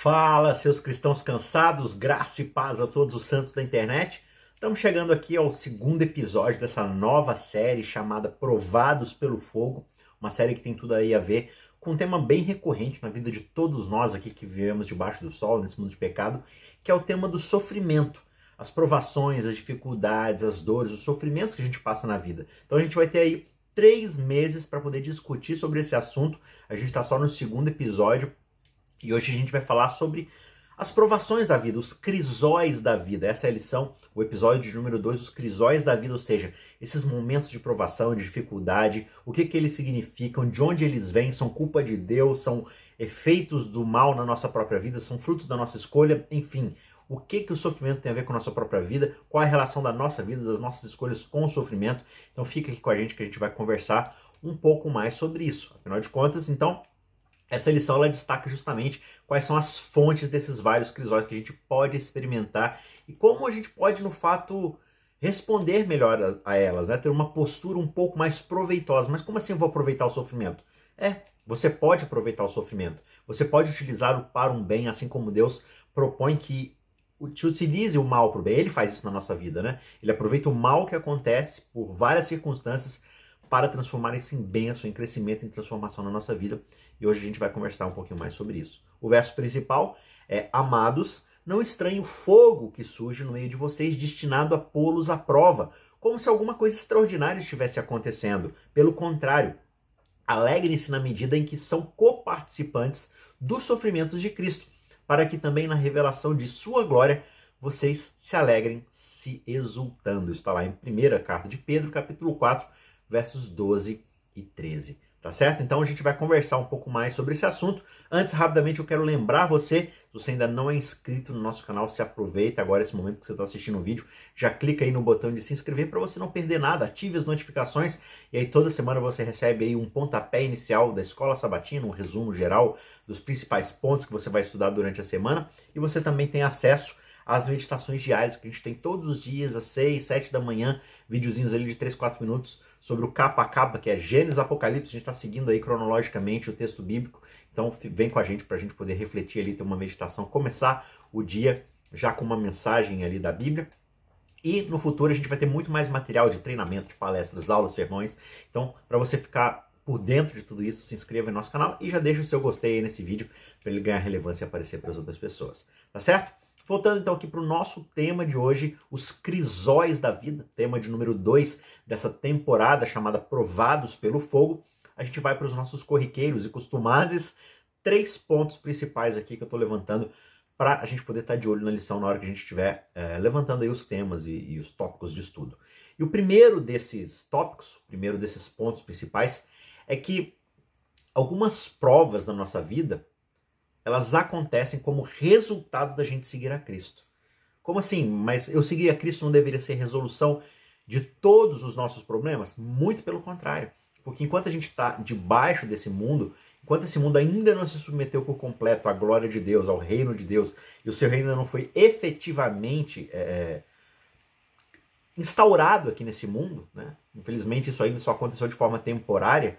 Fala, seus cristãos cansados, graça e paz a todos os santos da internet. Estamos chegando aqui ao segundo episódio dessa nova série chamada Provados pelo Fogo, uma série que tem tudo aí a ver com um tema bem recorrente na vida de todos nós aqui que vivemos debaixo do sol, nesse mundo de pecado, que é o tema do sofrimento, as provações, as dificuldades, as dores, os sofrimentos que a gente passa na vida. Então a gente vai ter aí três meses para poder discutir sobre esse assunto. A gente está só no segundo episódio e hoje a gente vai falar sobre as provações da vida, os crisóis da vida. Essa é a lição, o episódio de número 2, os crisóis da vida, ou seja, esses momentos de provação, de dificuldade, o que, que eles significam, de onde eles vêm, são culpa de Deus, são efeitos do mal na nossa própria vida, são frutos da nossa escolha, enfim. O que, que o sofrimento tem a ver com a nossa própria vida, qual é a relação da nossa vida, das nossas escolhas com o sofrimento. Então fica aqui com a gente que a gente vai conversar um pouco mais sobre isso. Afinal de contas, então, essa lição ela destaca justamente quais são as fontes desses vários crisóis que a gente pode experimentar e como a gente pode, no fato, responder melhor a, a elas, né? ter uma postura um pouco mais proveitosa. Mas como assim eu vou aproveitar o sofrimento? É, você pode aproveitar o sofrimento, você pode utilizá-lo para um bem, assim como Deus propõe que te utilize o mal para o bem. Ele faz isso na nossa vida, né? Ele aproveita o mal que acontece por várias circunstâncias para transformar isso em bênção, em crescimento, em transformação na nossa vida. E hoje a gente vai conversar um pouquinho mais sobre isso. O verso principal é: Amados, não estranhe o fogo que surge no meio de vocês, destinado a pô-los à prova, como se alguma coisa extraordinária estivesse acontecendo. Pelo contrário, alegrem-se na medida em que são coparticipantes dos sofrimentos de Cristo, para que também na revelação de sua glória vocês se alegrem, se exultando. Está lá em 1 carta de Pedro, capítulo 4, versos 12 e 13. Tá certo? Então a gente vai conversar um pouco mais sobre esse assunto. Antes, rapidamente, eu quero lembrar você, se você ainda não é inscrito no nosso canal, se aproveita agora esse momento que você está assistindo o vídeo, já clica aí no botão de se inscrever para você não perder nada, ative as notificações e aí toda semana você recebe aí um pontapé inicial da Escola Sabatina, um resumo geral dos principais pontos que você vai estudar durante a semana e você também tem acesso as meditações diárias que a gente tem todos os dias, às 6, 7 da manhã, videozinhos ali de 3, 4 minutos sobre o capa a capa, que é Gênesis Apocalipse. A gente está seguindo aí cronologicamente o texto bíblico. Então vem com a gente para a gente poder refletir ali, ter uma meditação, começar o dia já com uma mensagem ali da Bíblia. E no futuro a gente vai ter muito mais material de treinamento, de palestras, aulas, sermões. Então, para você ficar por dentro de tudo isso, se inscreva no nosso canal e já deixa o seu gostei aí nesse vídeo para ele ganhar relevância e aparecer para as outras pessoas. Tá certo? Voltando então aqui para o nosso tema de hoje, os crisóis da vida, tema de número 2 dessa temporada chamada Provados pelo Fogo, a gente vai para os nossos corriqueiros e costumazes, três pontos principais aqui que eu estou levantando para a gente poder estar tá de olho na lição na hora que a gente estiver é, levantando aí os temas e, e os tópicos de estudo. E o primeiro desses tópicos, o primeiro desses pontos principais, é que algumas provas na nossa vida elas acontecem como resultado da gente seguir a Cristo. Como assim? Mas eu seguir a Cristo não deveria ser resolução de todos os nossos problemas? Muito pelo contrário. Porque enquanto a gente está debaixo desse mundo, enquanto esse mundo ainda não se submeteu por completo à glória de Deus, ao reino de Deus, e o seu reino ainda não foi efetivamente é, é instaurado aqui nesse mundo, né? infelizmente isso ainda só aconteceu de forma temporária,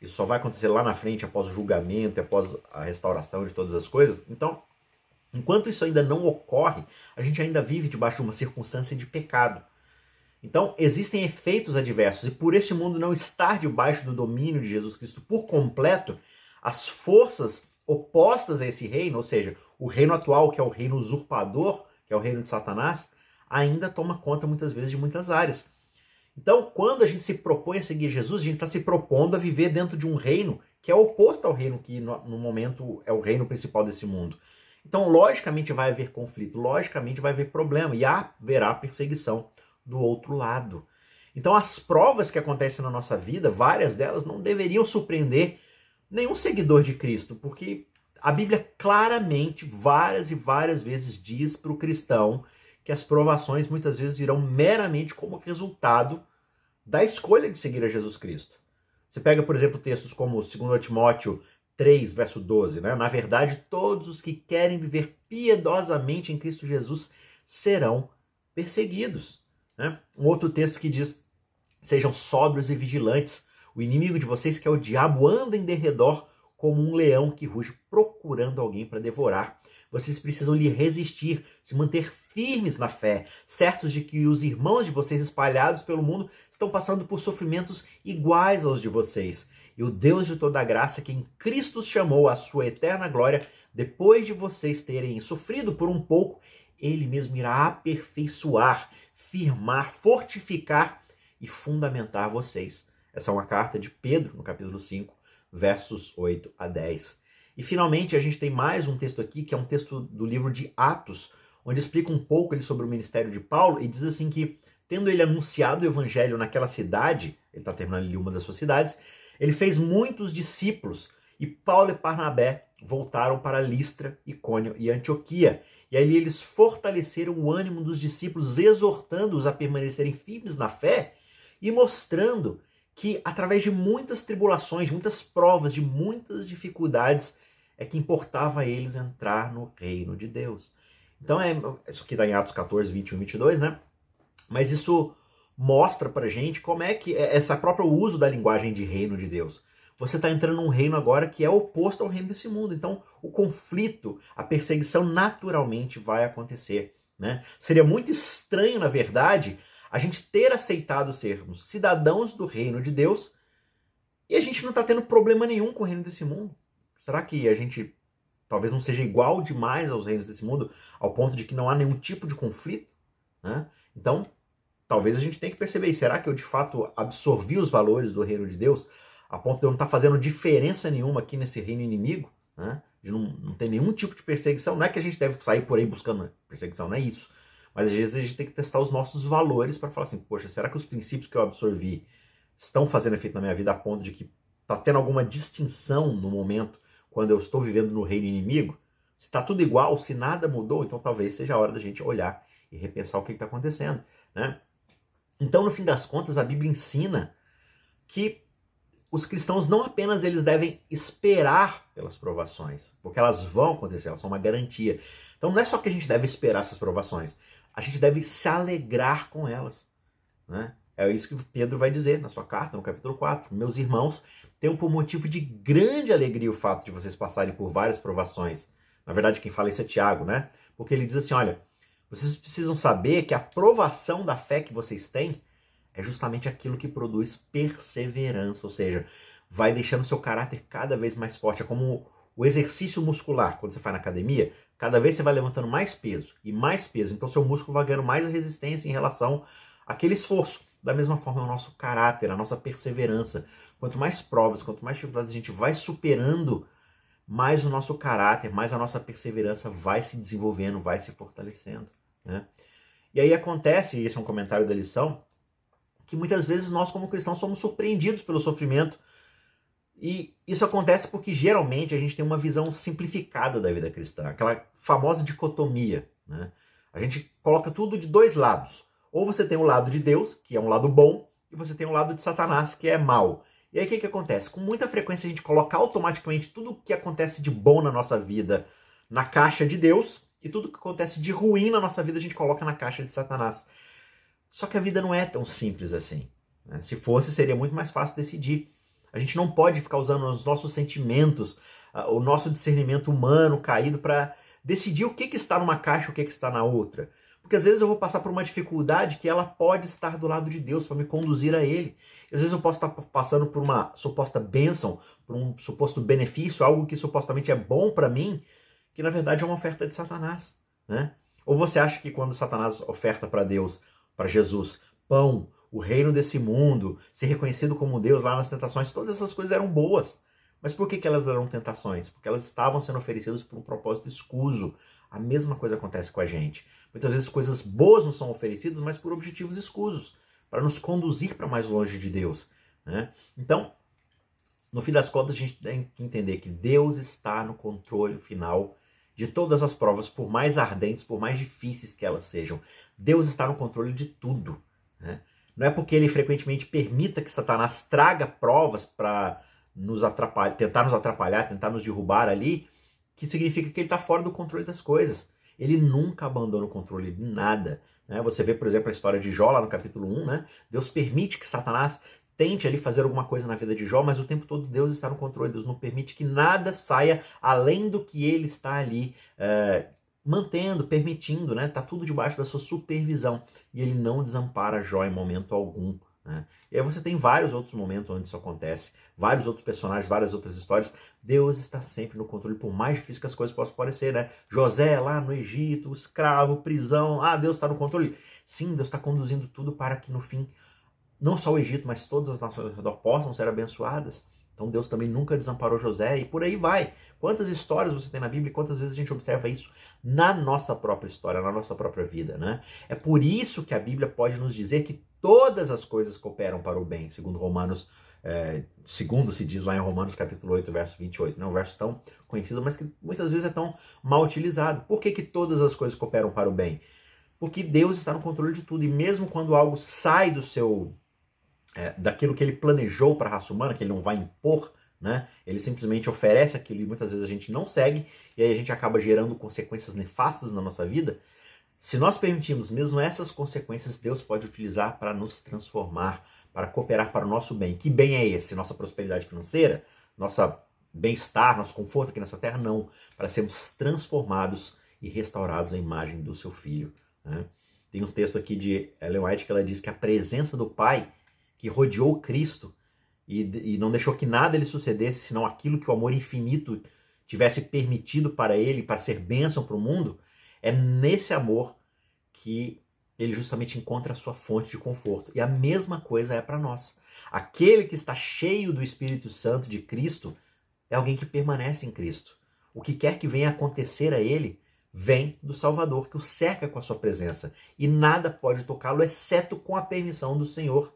isso só vai acontecer lá na frente, após o julgamento, após a restauração de todas as coisas. Então, enquanto isso ainda não ocorre, a gente ainda vive debaixo de uma circunstância de pecado. Então, existem efeitos adversos, e por este mundo não estar debaixo do domínio de Jesus Cristo por completo, as forças opostas a esse reino, ou seja, o reino atual, que é o reino usurpador, que é o reino de Satanás, ainda toma conta muitas vezes de muitas áreas. Então, quando a gente se propõe a seguir Jesus, a gente está se propondo a viver dentro de um reino que é oposto ao reino que no, no, momento é o reino principal desse mundo. Então, logicamente vai haver conflito, logicamente vai haver problema e haverá perseguição do outro lado. Então, as provas que acontecem na nossa vida, várias delas não deveriam surpreender nenhum seguidor de Cristo, porque a Bíblia claramente, várias e várias vezes, diz para o cristão que as provações muitas vezes virão meramente como resultado da escolha de seguir a Jesus Cristo. Você pega, por exemplo, textos como 2 Timóteo 3, verso 12, né? Na verdade, todos os que querem viver piedosamente em Cristo Jesus serão perseguidos. Né? Um outro texto que diz: sejam sóbrios e vigilantes. O inimigo de vocês, que é o diabo, anda em derredor como um leão que ruge procurando alguém para devorar. Vocês precisam lhe resistir, se manter firmes na fé, certos de que os irmãos de vocês espalhados pelo mundo estão passando por sofrimentos iguais aos de vocês. E o Deus de toda graça, que em Cristo chamou à sua eterna glória, depois de vocês terem sofrido por um pouco, ele mesmo irá aperfeiçoar, firmar, fortificar e fundamentar vocês. Essa é uma carta de Pedro, no capítulo 5, versos 8 a 10. E finalmente a gente tem mais um texto aqui, que é um texto do livro de Atos, onde explica um pouco ele sobre o ministério de Paulo e diz assim que, tendo ele anunciado o evangelho naquela cidade, ele está terminando ali uma das suas cidades, ele fez muitos discípulos e Paulo e Barnabé voltaram para Listra, Icônio e Antioquia. E ali eles fortaleceram o ânimo dos discípulos, exortando-os a permanecerem firmes na fé e mostrando que através de muitas tribulações, muitas provas, de muitas dificuldades, é que importava a eles entrar no reino de Deus. Então, é, isso aqui está em Atos 14, 21 e 22, né? Mas isso mostra pra gente como é que é esse próprio uso da linguagem de reino de Deus. Você está entrando num reino agora que é oposto ao reino desse mundo. Então, o conflito, a perseguição naturalmente vai acontecer. Né? Seria muito estranho, na verdade, a gente ter aceitado sermos cidadãos do reino de Deus e a gente não está tendo problema nenhum com o reino desse mundo. Será que a gente talvez não seja igual demais aos reinos desse mundo, ao ponto de que não há nenhum tipo de conflito? Né? Então, talvez a gente tenha que perceber, será que eu de fato absorvi os valores do reino de Deus a ponto de eu não estar tá fazendo diferença nenhuma aqui nesse reino inimigo? Né? De não, não ter nenhum tipo de perseguição. Não é que a gente deve sair por aí buscando perseguição, não é isso. Mas às vezes a gente tem que testar os nossos valores para falar assim, poxa, será que os princípios que eu absorvi estão fazendo efeito na minha vida a ponto de que está tendo alguma distinção no momento quando eu estou vivendo no reino inimigo? Se está tudo igual, se nada mudou, então talvez seja a hora da gente olhar e repensar o que está acontecendo. Né? Então, no fim das contas, a Bíblia ensina que os cristãos não apenas eles devem esperar pelas provações, porque elas vão acontecer, elas são uma garantia. Então não é só que a gente deve esperar essas provações, a gente deve se alegrar com elas. Né? É isso que Pedro vai dizer na sua carta, no capítulo 4. Meus irmãos, tenham por motivo de grande alegria o fato de vocês passarem por várias provações. Na verdade, quem fala isso é Tiago, né? Porque ele diz assim: olha, vocês precisam saber que a provação da fé que vocês têm é justamente aquilo que produz perseverança, ou seja, vai deixando seu caráter cada vez mais forte. É como o exercício muscular, quando você faz na academia, cada vez você vai levantando mais peso e mais peso, então seu músculo vai ganhando mais resistência em relação àquele esforço. Da mesma forma, é o nosso caráter, a nossa perseverança. Quanto mais provas, quanto mais dificuldades a gente vai superando, mais o nosso caráter, mais a nossa perseverança vai se desenvolvendo, vai se fortalecendo. Né? E aí acontece, e esse é um comentário da lição, que muitas vezes nós, como cristãos, somos surpreendidos pelo sofrimento. E isso acontece porque geralmente a gente tem uma visão simplificada da vida cristã, aquela famosa dicotomia. Né? A gente coloca tudo de dois lados. Ou você tem o lado de Deus, que é um lado bom, e você tem o lado de Satanás, que é mal. E aí o que, que acontece? Com muita frequência a gente coloca automaticamente tudo o que acontece de bom na nossa vida na caixa de Deus, e tudo que acontece de ruim na nossa vida a gente coloca na caixa de Satanás. Só que a vida não é tão simples assim. Né? Se fosse, seria muito mais fácil decidir. A gente não pode ficar usando os nossos sentimentos, o nosso discernimento humano caído para decidir o que, que está numa caixa e o que, que está na outra. Porque às vezes eu vou passar por uma dificuldade que ela pode estar do lado de Deus para me conduzir a Ele. Às vezes eu posso estar passando por uma suposta bênção, por um suposto benefício, algo que supostamente é bom para mim, que na verdade é uma oferta de Satanás. Né? Ou você acha que quando Satanás oferta para Deus para Jesus. Pão, o reino desse mundo, ser reconhecido como Deus lá nas tentações, todas essas coisas eram boas. Mas por que, que elas eram tentações? Porque elas estavam sendo oferecidas por um propósito escuso. A mesma coisa acontece com a gente. Muitas vezes coisas boas não são oferecidas, mas por objetivos escusos, para nos conduzir para mais longe de Deus. Né? Então, no fim das contas, a gente tem que entender que Deus está no controle final de todas as provas, por mais ardentes, por mais difíceis que elas sejam. Deus está no controle de tudo. Né? Não é porque ele frequentemente permita que Satanás traga provas para nos atrapalhar, tentar nos atrapalhar, tentar nos derrubar ali, que significa que ele está fora do controle das coisas. Ele nunca abandona o controle de nada. Né? Você vê, por exemplo, a história de Jó lá no capítulo 1, né? Deus permite que Satanás tente ali fazer alguma coisa na vida de Jó, mas o tempo todo Deus está no controle, Deus não permite que nada saia além do que ele está ali uh, mantendo, permitindo, né? Tá tudo debaixo da sua supervisão e ele não desampara Jó em momento algum. Né? E aí você tem vários outros momentos onde isso acontece, vários outros personagens, várias outras histórias. Deus está sempre no controle, por mais difícil que as coisas possam parecer, né? José lá no Egito, escravo, prisão, ah, Deus está no controle. Sim, Deus está conduzindo tudo para que no fim, não só o Egito, mas todas as nações ao redor possam ser abençoadas. Então Deus também nunca desamparou José e por aí vai. Quantas histórias você tem na Bíblia e quantas vezes a gente observa isso na nossa própria história, na nossa própria vida, né? É por isso que a Bíblia pode nos dizer que todas as coisas cooperam para o bem, segundo Romanos, é, segundo se diz lá em Romanos capítulo 8, verso 28, né? um verso tão conhecido, mas que muitas vezes é tão mal utilizado. Por que, que todas as coisas cooperam para o bem? Porque Deus está no controle de tudo, e mesmo quando algo sai do seu, é, daquilo que ele planejou para a raça humana, que ele não vai impor, né? Ele simplesmente oferece aquilo e muitas vezes a gente não segue, e aí a gente acaba gerando consequências nefastas na nossa vida. Se nós permitirmos mesmo essas consequências, Deus pode utilizar para nos transformar, para cooperar para o nosso bem. Que bem é esse? Nossa prosperidade financeira? Nossa bem-estar, nosso conforto aqui nessa terra? Não. Para sermos transformados e restaurados à imagem do seu filho. Né? Tem um texto aqui de Ellen White que ela diz que a presença do Pai que rodeou Cristo e, e não deixou que nada lhe sucedesse, senão aquilo que o amor infinito tivesse permitido para ele, para ser bênção para o mundo, é nesse amor que ele justamente encontra a sua fonte de conforto. E a mesma coisa é para nós. Aquele que está cheio do Espírito Santo de Cristo é alguém que permanece em Cristo. O que quer que venha acontecer a ele vem do Salvador, que o cerca com a sua presença. E nada pode tocá-lo, exceto com a permissão do Senhor.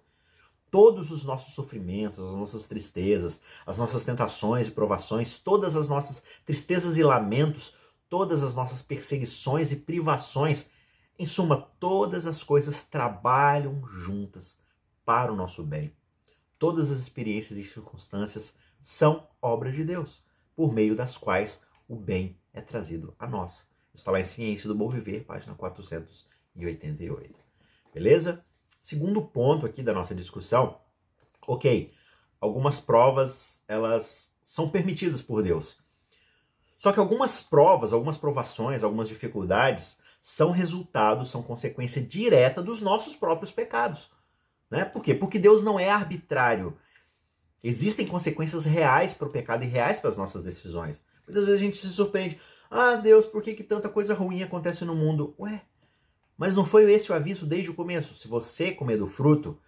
Todos os nossos sofrimentos, as nossas tristezas, as nossas tentações e provações, todas as nossas tristezas e lamentos todas as nossas perseguições e privações. Em suma, todas as coisas trabalham juntas para o nosso bem. Todas as experiências e circunstâncias são obras de Deus, por meio das quais o bem é trazido a nós. Está lá em Ciência do Bom Viver, página 488. Beleza? Segundo ponto aqui da nossa discussão, ok, algumas provas elas são permitidas por Deus. Só que algumas provas, algumas provações, algumas dificuldades são resultado, são consequência direta dos nossos próprios pecados. Né? Por quê? Porque Deus não é arbitrário. Existem consequências reais para o pecado e reais para as nossas decisões. Muitas vezes a gente se surpreende. Ah, Deus, por que, que tanta coisa ruim acontece no mundo? Ué, mas não foi esse o aviso desde o começo? Se você comer do fruto,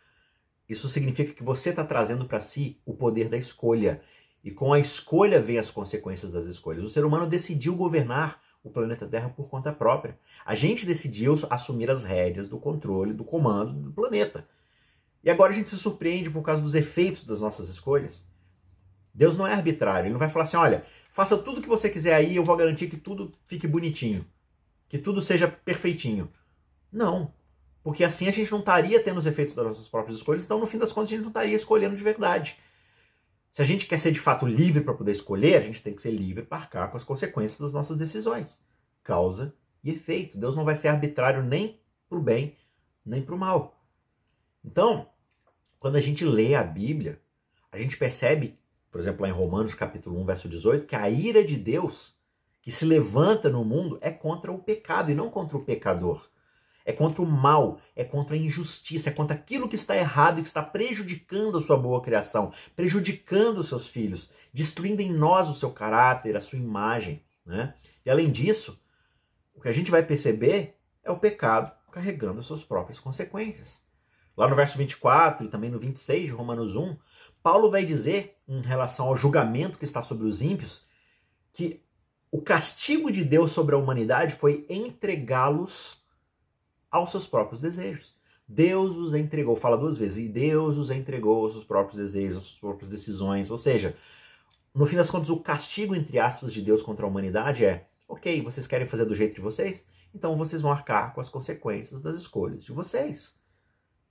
isso significa que você está trazendo para si o poder da escolha. E com a escolha vem as consequências das escolhas. O ser humano decidiu governar o planeta Terra por conta própria. A gente decidiu assumir as rédeas do controle, do comando do planeta. E agora a gente se surpreende por causa dos efeitos das nossas escolhas. Deus não é arbitrário. Ele não vai falar assim: olha, faça tudo o que você quiser aí, eu vou garantir que tudo fique bonitinho. Que tudo seja perfeitinho. Não. Porque assim a gente não estaria tendo os efeitos das nossas próprias escolhas, então no fim das contas a gente não estaria escolhendo de verdade. Se a gente quer ser de fato livre para poder escolher, a gente tem que ser livre para arcar com as consequências das nossas decisões. Causa e efeito. Deus não vai ser arbitrário nem para o bem, nem para o mal. Então, quando a gente lê a Bíblia, a gente percebe, por exemplo, lá em Romanos capítulo 1, verso 18, que a ira de Deus que se levanta no mundo é contra o pecado e não contra o pecador é contra o mal, é contra a injustiça, é contra aquilo que está errado e que está prejudicando a sua boa criação, prejudicando os seus filhos, destruindo em nós o seu caráter, a sua imagem. Né? E além disso, o que a gente vai perceber é o pecado carregando as suas próprias consequências. Lá no verso 24 e também no 26 de Romanos 1, Paulo vai dizer, em relação ao julgamento que está sobre os ímpios, que o castigo de Deus sobre a humanidade foi entregá-los aos seus próprios desejos. Deus os entregou, fala duas vezes, e Deus os entregou aos seus próprios desejos, às suas próprias decisões. Ou seja, no fim das contas, o castigo, entre aspas, de Deus contra a humanidade é: ok, vocês querem fazer do jeito de vocês? Então vocês vão arcar com as consequências das escolhas de vocês.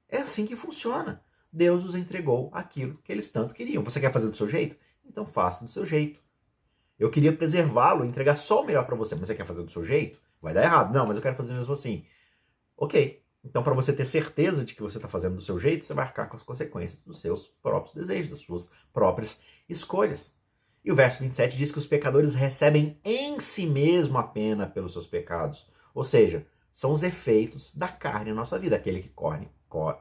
É assim que funciona. Deus os entregou aquilo que eles tanto queriam. Você quer fazer do seu jeito? Então faça do seu jeito. Eu queria preservá-lo, entregar só o melhor para você, mas você quer fazer do seu jeito? Vai dar errado. Não, mas eu quero fazer mesmo assim. Ok, Então, para você ter certeza de que você está fazendo do seu jeito, você vai arcar com as consequências dos seus próprios desejos, das suas próprias escolhas. E o verso 27 diz que os pecadores recebem em si mesmo a pena pelos seus pecados. Ou seja, são os efeitos da carne na nossa vida. Aquele que corre,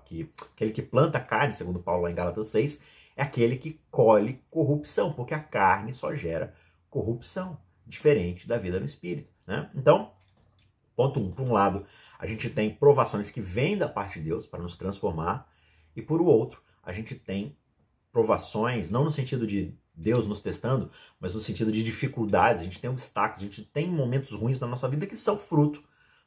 que, aquele que planta carne, segundo Paulo lá em Gálatas 6, é aquele que colhe corrupção, porque a carne só gera corrupção, diferente da vida no espírito. Né? Então, ponto um, por um lado, a gente tem provações que vêm da parte de Deus para nos transformar, e por outro, a gente tem provações, não no sentido de Deus nos testando, mas no sentido de dificuldades, a gente tem obstáculos, a gente tem momentos ruins na nossa vida que são fruto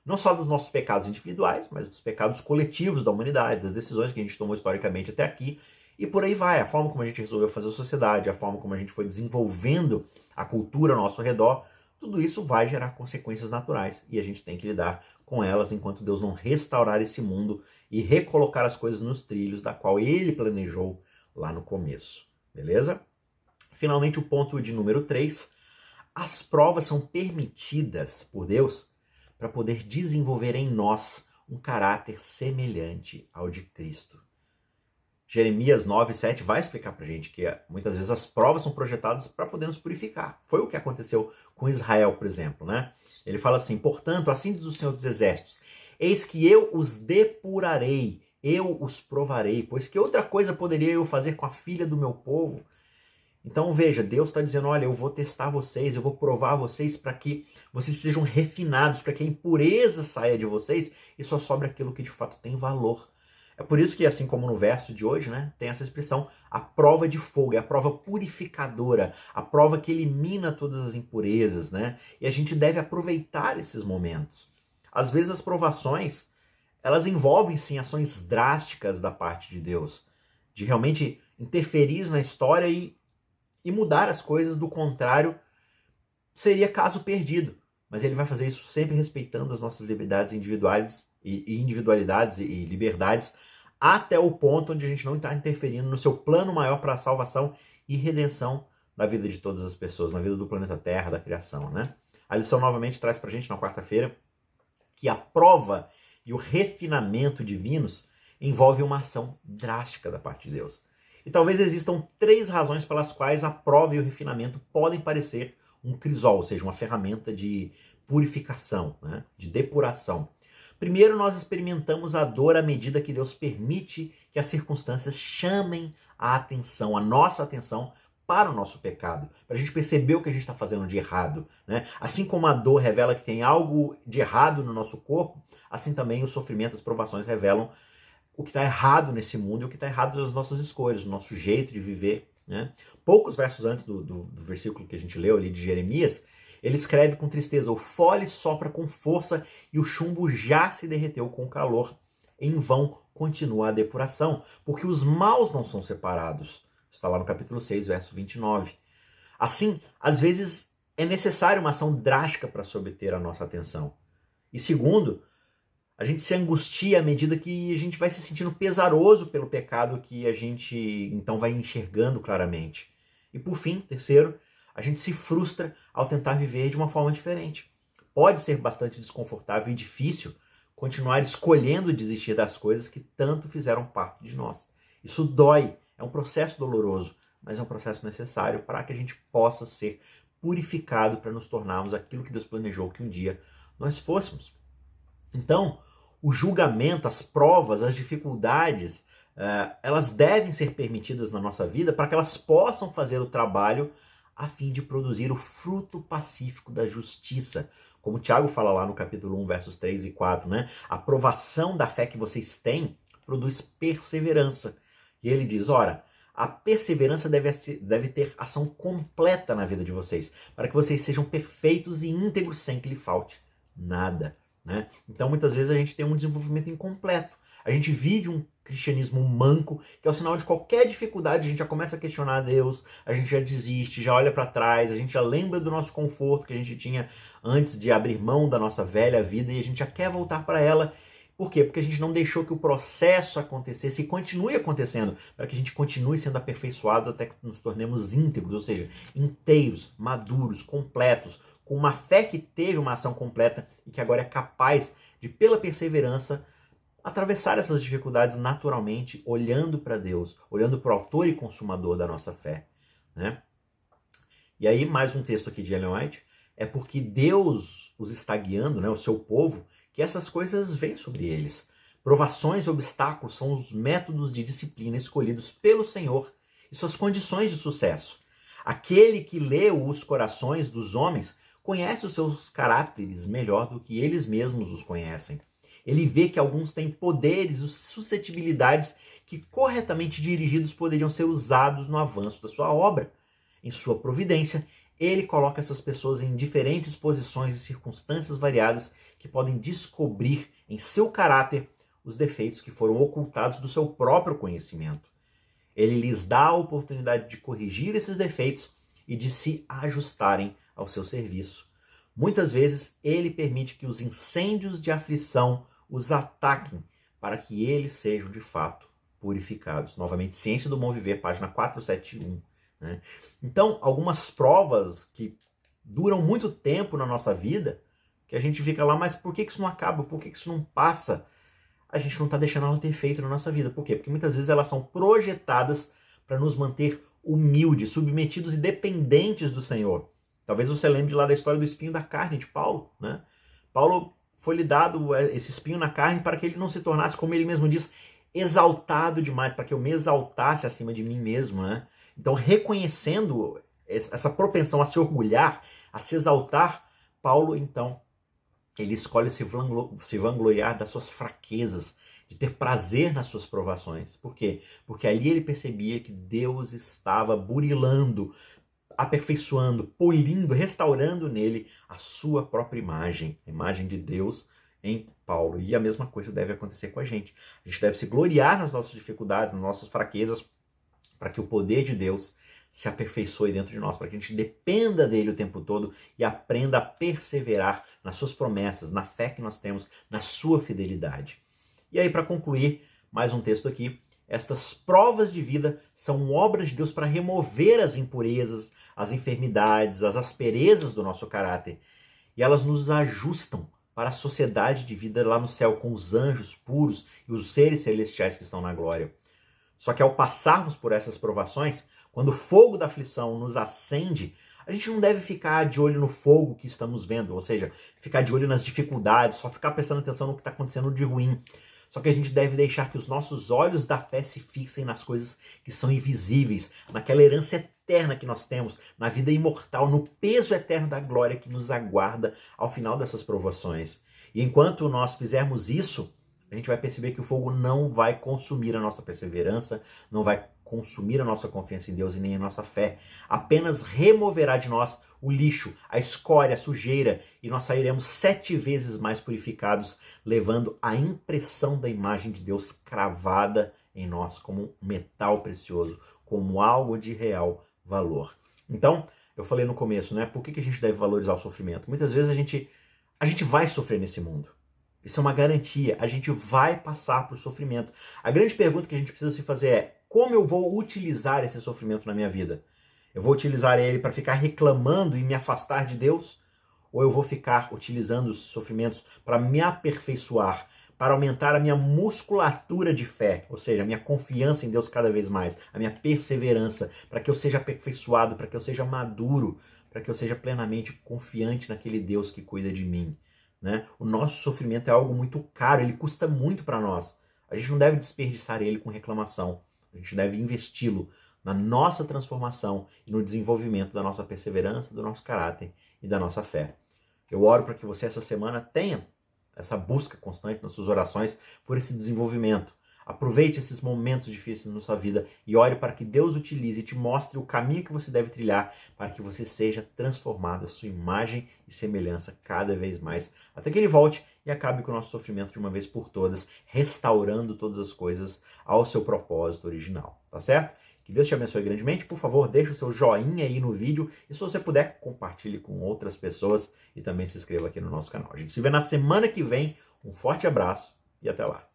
não só dos nossos pecados individuais, mas dos pecados coletivos da humanidade, das decisões que a gente tomou historicamente até aqui, e por aí vai, a forma como a gente resolveu fazer a sociedade, a forma como a gente foi desenvolvendo a cultura ao nosso redor, tudo isso vai gerar consequências naturais e a gente tem que lidar com elas enquanto Deus não restaurar esse mundo e recolocar as coisas nos trilhos da qual ele planejou lá no começo. Beleza? Finalmente, o ponto de número 3. As provas são permitidas por Deus para poder desenvolver em nós um caráter semelhante ao de Cristo. Jeremias 9, 7 vai explicar para gente que muitas vezes as provas são projetadas para poder nos purificar. Foi o que aconteceu com Israel, por exemplo, né? Ele fala assim: portanto, assim diz o Senhor dos Exércitos: Eis que eu os depurarei, eu os provarei, pois que outra coisa poderia eu fazer com a filha do meu povo? Então veja, Deus está dizendo: olha, eu vou testar vocês, eu vou provar vocês para que vocês sejam refinados, para que a impureza saia de vocês e só sobre aquilo que de fato tem valor. É por isso que, assim como no verso de hoje, né, tem essa expressão, a prova de fogo, é a prova purificadora, a prova que elimina todas as impurezas, né? E a gente deve aproveitar esses momentos. Às vezes as provações, elas envolvem sim ações drásticas da parte de Deus, de realmente interferir na história e, e mudar as coisas, do contrário, seria caso perdido. Mas ele vai fazer isso sempre respeitando as nossas liberdades individuais e individualidades e liberdades até o ponto onde a gente não está interferindo no seu plano maior para a salvação e redenção da vida de todas as pessoas, na vida do planeta Terra, da criação, né? A lição novamente traz para a gente na quarta-feira que a prova e o refinamento divinos envolve uma ação drástica da parte de Deus. E talvez existam três razões pelas quais a prova e o refinamento podem parecer um crisol, ou seja, uma ferramenta de purificação, né? de depuração. Primeiro, nós experimentamos a dor à medida que Deus permite que as circunstâncias chamem a atenção, a nossa atenção para o nosso pecado, para a gente perceber o que a gente está fazendo de errado. Né? Assim como a dor revela que tem algo de errado no nosso corpo, assim também o sofrimento, as provações revelam o que está errado nesse mundo e o que está errado nas nossas escolhas, no nosso jeito de viver. Né? Poucos versos antes do, do, do versículo que a gente leu ali de Jeremias, ele escreve com tristeza: O fole sopra com força e o chumbo já se derreteu com calor. Em vão continua a depuração, porque os maus não são separados. Está lá no capítulo 6, verso 29. Assim, às vezes é necessária uma ação drástica para se obter a nossa atenção. E segundo, a gente se angustia à medida que a gente vai se sentindo pesaroso pelo pecado que a gente então vai enxergando claramente. E por fim, terceiro, a gente se frustra ao tentar viver de uma forma diferente. Pode ser bastante desconfortável e difícil continuar escolhendo desistir das coisas que tanto fizeram parte de nós. Isso dói, é um processo doloroso, mas é um processo necessário para que a gente possa ser purificado para nos tornarmos aquilo que Deus planejou que um dia nós fôssemos. Então, o julgamento, as provas, as dificuldades, uh, elas devem ser permitidas na nossa vida para que elas possam fazer o trabalho a fim de produzir o fruto pacífico da justiça. Como Tiago fala lá no capítulo 1, versos 3 e 4, né? A aprovação da fé que vocês têm produz perseverança. E ele diz: ora, a perseverança deve, deve ter ação completa na vida de vocês, para que vocês sejam perfeitos e íntegros sem que lhe falte nada. Né? Então, muitas vezes, a gente tem um desenvolvimento incompleto. A gente vive um cristianismo manco, que é o sinal de qualquer dificuldade, a gente já começa a questionar Deus, a gente já desiste, já olha para trás, a gente já lembra do nosso conforto que a gente tinha antes de abrir mão da nossa velha vida e a gente já quer voltar para ela. Por quê? Porque a gente não deixou que o processo acontecesse e continue acontecendo, para que a gente continue sendo aperfeiçoados até que nos tornemos íntegros, ou seja, inteiros, maduros, completos, com uma fé que teve uma ação completa e que agora é capaz de, pela perseverança, atravessar essas dificuldades naturalmente, olhando para Deus, olhando para o autor e consumador da nossa fé. Né? E aí, mais um texto aqui de Ellen White, é porque Deus os está guiando, né, o seu povo, que essas coisas vêm sobre eles. Provações e obstáculos são os métodos de disciplina escolhidos pelo Senhor e suas condições de sucesso. Aquele que lê os corações dos homens conhece os seus caráteres melhor do que eles mesmos os conhecem. Ele vê que alguns têm poderes e suscetibilidades que, corretamente dirigidos, poderiam ser usados no avanço da sua obra. Em sua providência, ele coloca essas pessoas em diferentes posições e circunstâncias variadas que podem descobrir em seu caráter os defeitos que foram ocultados do seu próprio conhecimento. Ele lhes dá a oportunidade de corrigir esses defeitos e de se ajustarem ao seu serviço. Muitas vezes ele permite que os incêndios de aflição os ataquem para que eles sejam de fato purificados. Novamente, Ciência do Bom Viver, página 471. Né? Então, algumas provas que duram muito tempo na nossa vida, que a gente fica lá, mas por que isso não acaba? Por que isso não passa? a gente não está deixando ela ter efeito na nossa vida. Por quê? Porque muitas vezes elas são projetadas para nos manter humildes, submetidos e dependentes do Senhor. Talvez você lembre lá da história do espinho da carne de Paulo, né? Paulo foi lhe dado é, esse espinho na carne para que ele não se tornasse, como ele mesmo diz, exaltado demais, para que eu me exaltasse acima de mim mesmo, né? Então, reconhecendo essa propensão a se orgulhar, a se exaltar, Paulo então ele escolhe se, se vangloriar das suas fraquezas, de ter prazer nas suas provações. Por quê? Porque ali ele percebia que Deus estava burilando, aperfeiçoando, polindo, restaurando nele a sua própria imagem, a imagem de Deus em Paulo. E a mesma coisa deve acontecer com a gente. A gente deve se gloriar nas nossas dificuldades, nas nossas fraquezas, para que o poder de Deus se aperfeiçoe dentro de nós, para que a gente dependa dele o tempo todo e aprenda a perseverar nas suas promessas, na fé que nós temos, na sua fidelidade. E aí, para concluir, mais um texto aqui. Estas provas de vida são obras de Deus para remover as impurezas, as enfermidades, as asperezas do nosso caráter. E elas nos ajustam para a sociedade de vida lá no céu, com os anjos puros e os seres celestiais que estão na glória. Só que ao passarmos por essas provações, quando o fogo da aflição nos acende, a gente não deve ficar de olho no fogo que estamos vendo, ou seja, ficar de olho nas dificuldades, só ficar prestando atenção no que está acontecendo de ruim. Só que a gente deve deixar que os nossos olhos da fé se fixem nas coisas que são invisíveis, naquela herança eterna que nós temos, na vida imortal, no peso eterno da glória que nos aguarda ao final dessas provações. E enquanto nós fizermos isso, a gente vai perceber que o fogo não vai consumir a nossa perseverança, não vai consumir a nossa confiança em Deus e nem a nossa fé. Apenas removerá de nós o lixo, a escória, a sujeira, e nós sairemos sete vezes mais purificados, levando a impressão da imagem de Deus cravada em nós como um metal precioso, como algo de real valor. Então, eu falei no começo, né? Por que, que a gente deve valorizar o sofrimento? Muitas vezes a gente, a gente vai sofrer nesse mundo. Isso é uma garantia. A gente vai passar por sofrimento. A grande pergunta que a gente precisa se fazer é: como eu vou utilizar esse sofrimento na minha vida? Eu vou utilizar ele para ficar reclamando e me afastar de Deus? Ou eu vou ficar utilizando os sofrimentos para me aperfeiçoar, para aumentar a minha musculatura de fé, ou seja, a minha confiança em Deus cada vez mais, a minha perseverança, para que eu seja aperfeiçoado, para que eu seja maduro, para que eu seja plenamente confiante naquele Deus que cuida de mim? Né? O nosso sofrimento é algo muito caro, ele custa muito para nós. A gente não deve desperdiçar ele com reclamação. A gente deve investi-lo na nossa transformação e no desenvolvimento da nossa perseverança, do nosso caráter e da nossa fé. Eu oro para que você essa semana tenha essa busca constante nas suas orações por esse desenvolvimento, Aproveite esses momentos difíceis na sua vida e ore para que Deus utilize e te mostre o caminho que você deve trilhar para que você seja transformado a sua imagem e semelhança cada vez mais, até que ele volte e acabe com o nosso sofrimento de uma vez por todas, restaurando todas as coisas ao seu propósito original, tá certo? Que Deus te abençoe grandemente. Por favor, deixe o seu joinha aí no vídeo e se você puder, compartilhe com outras pessoas e também se inscreva aqui no nosso canal. A gente se vê na semana que vem. Um forte abraço e até lá.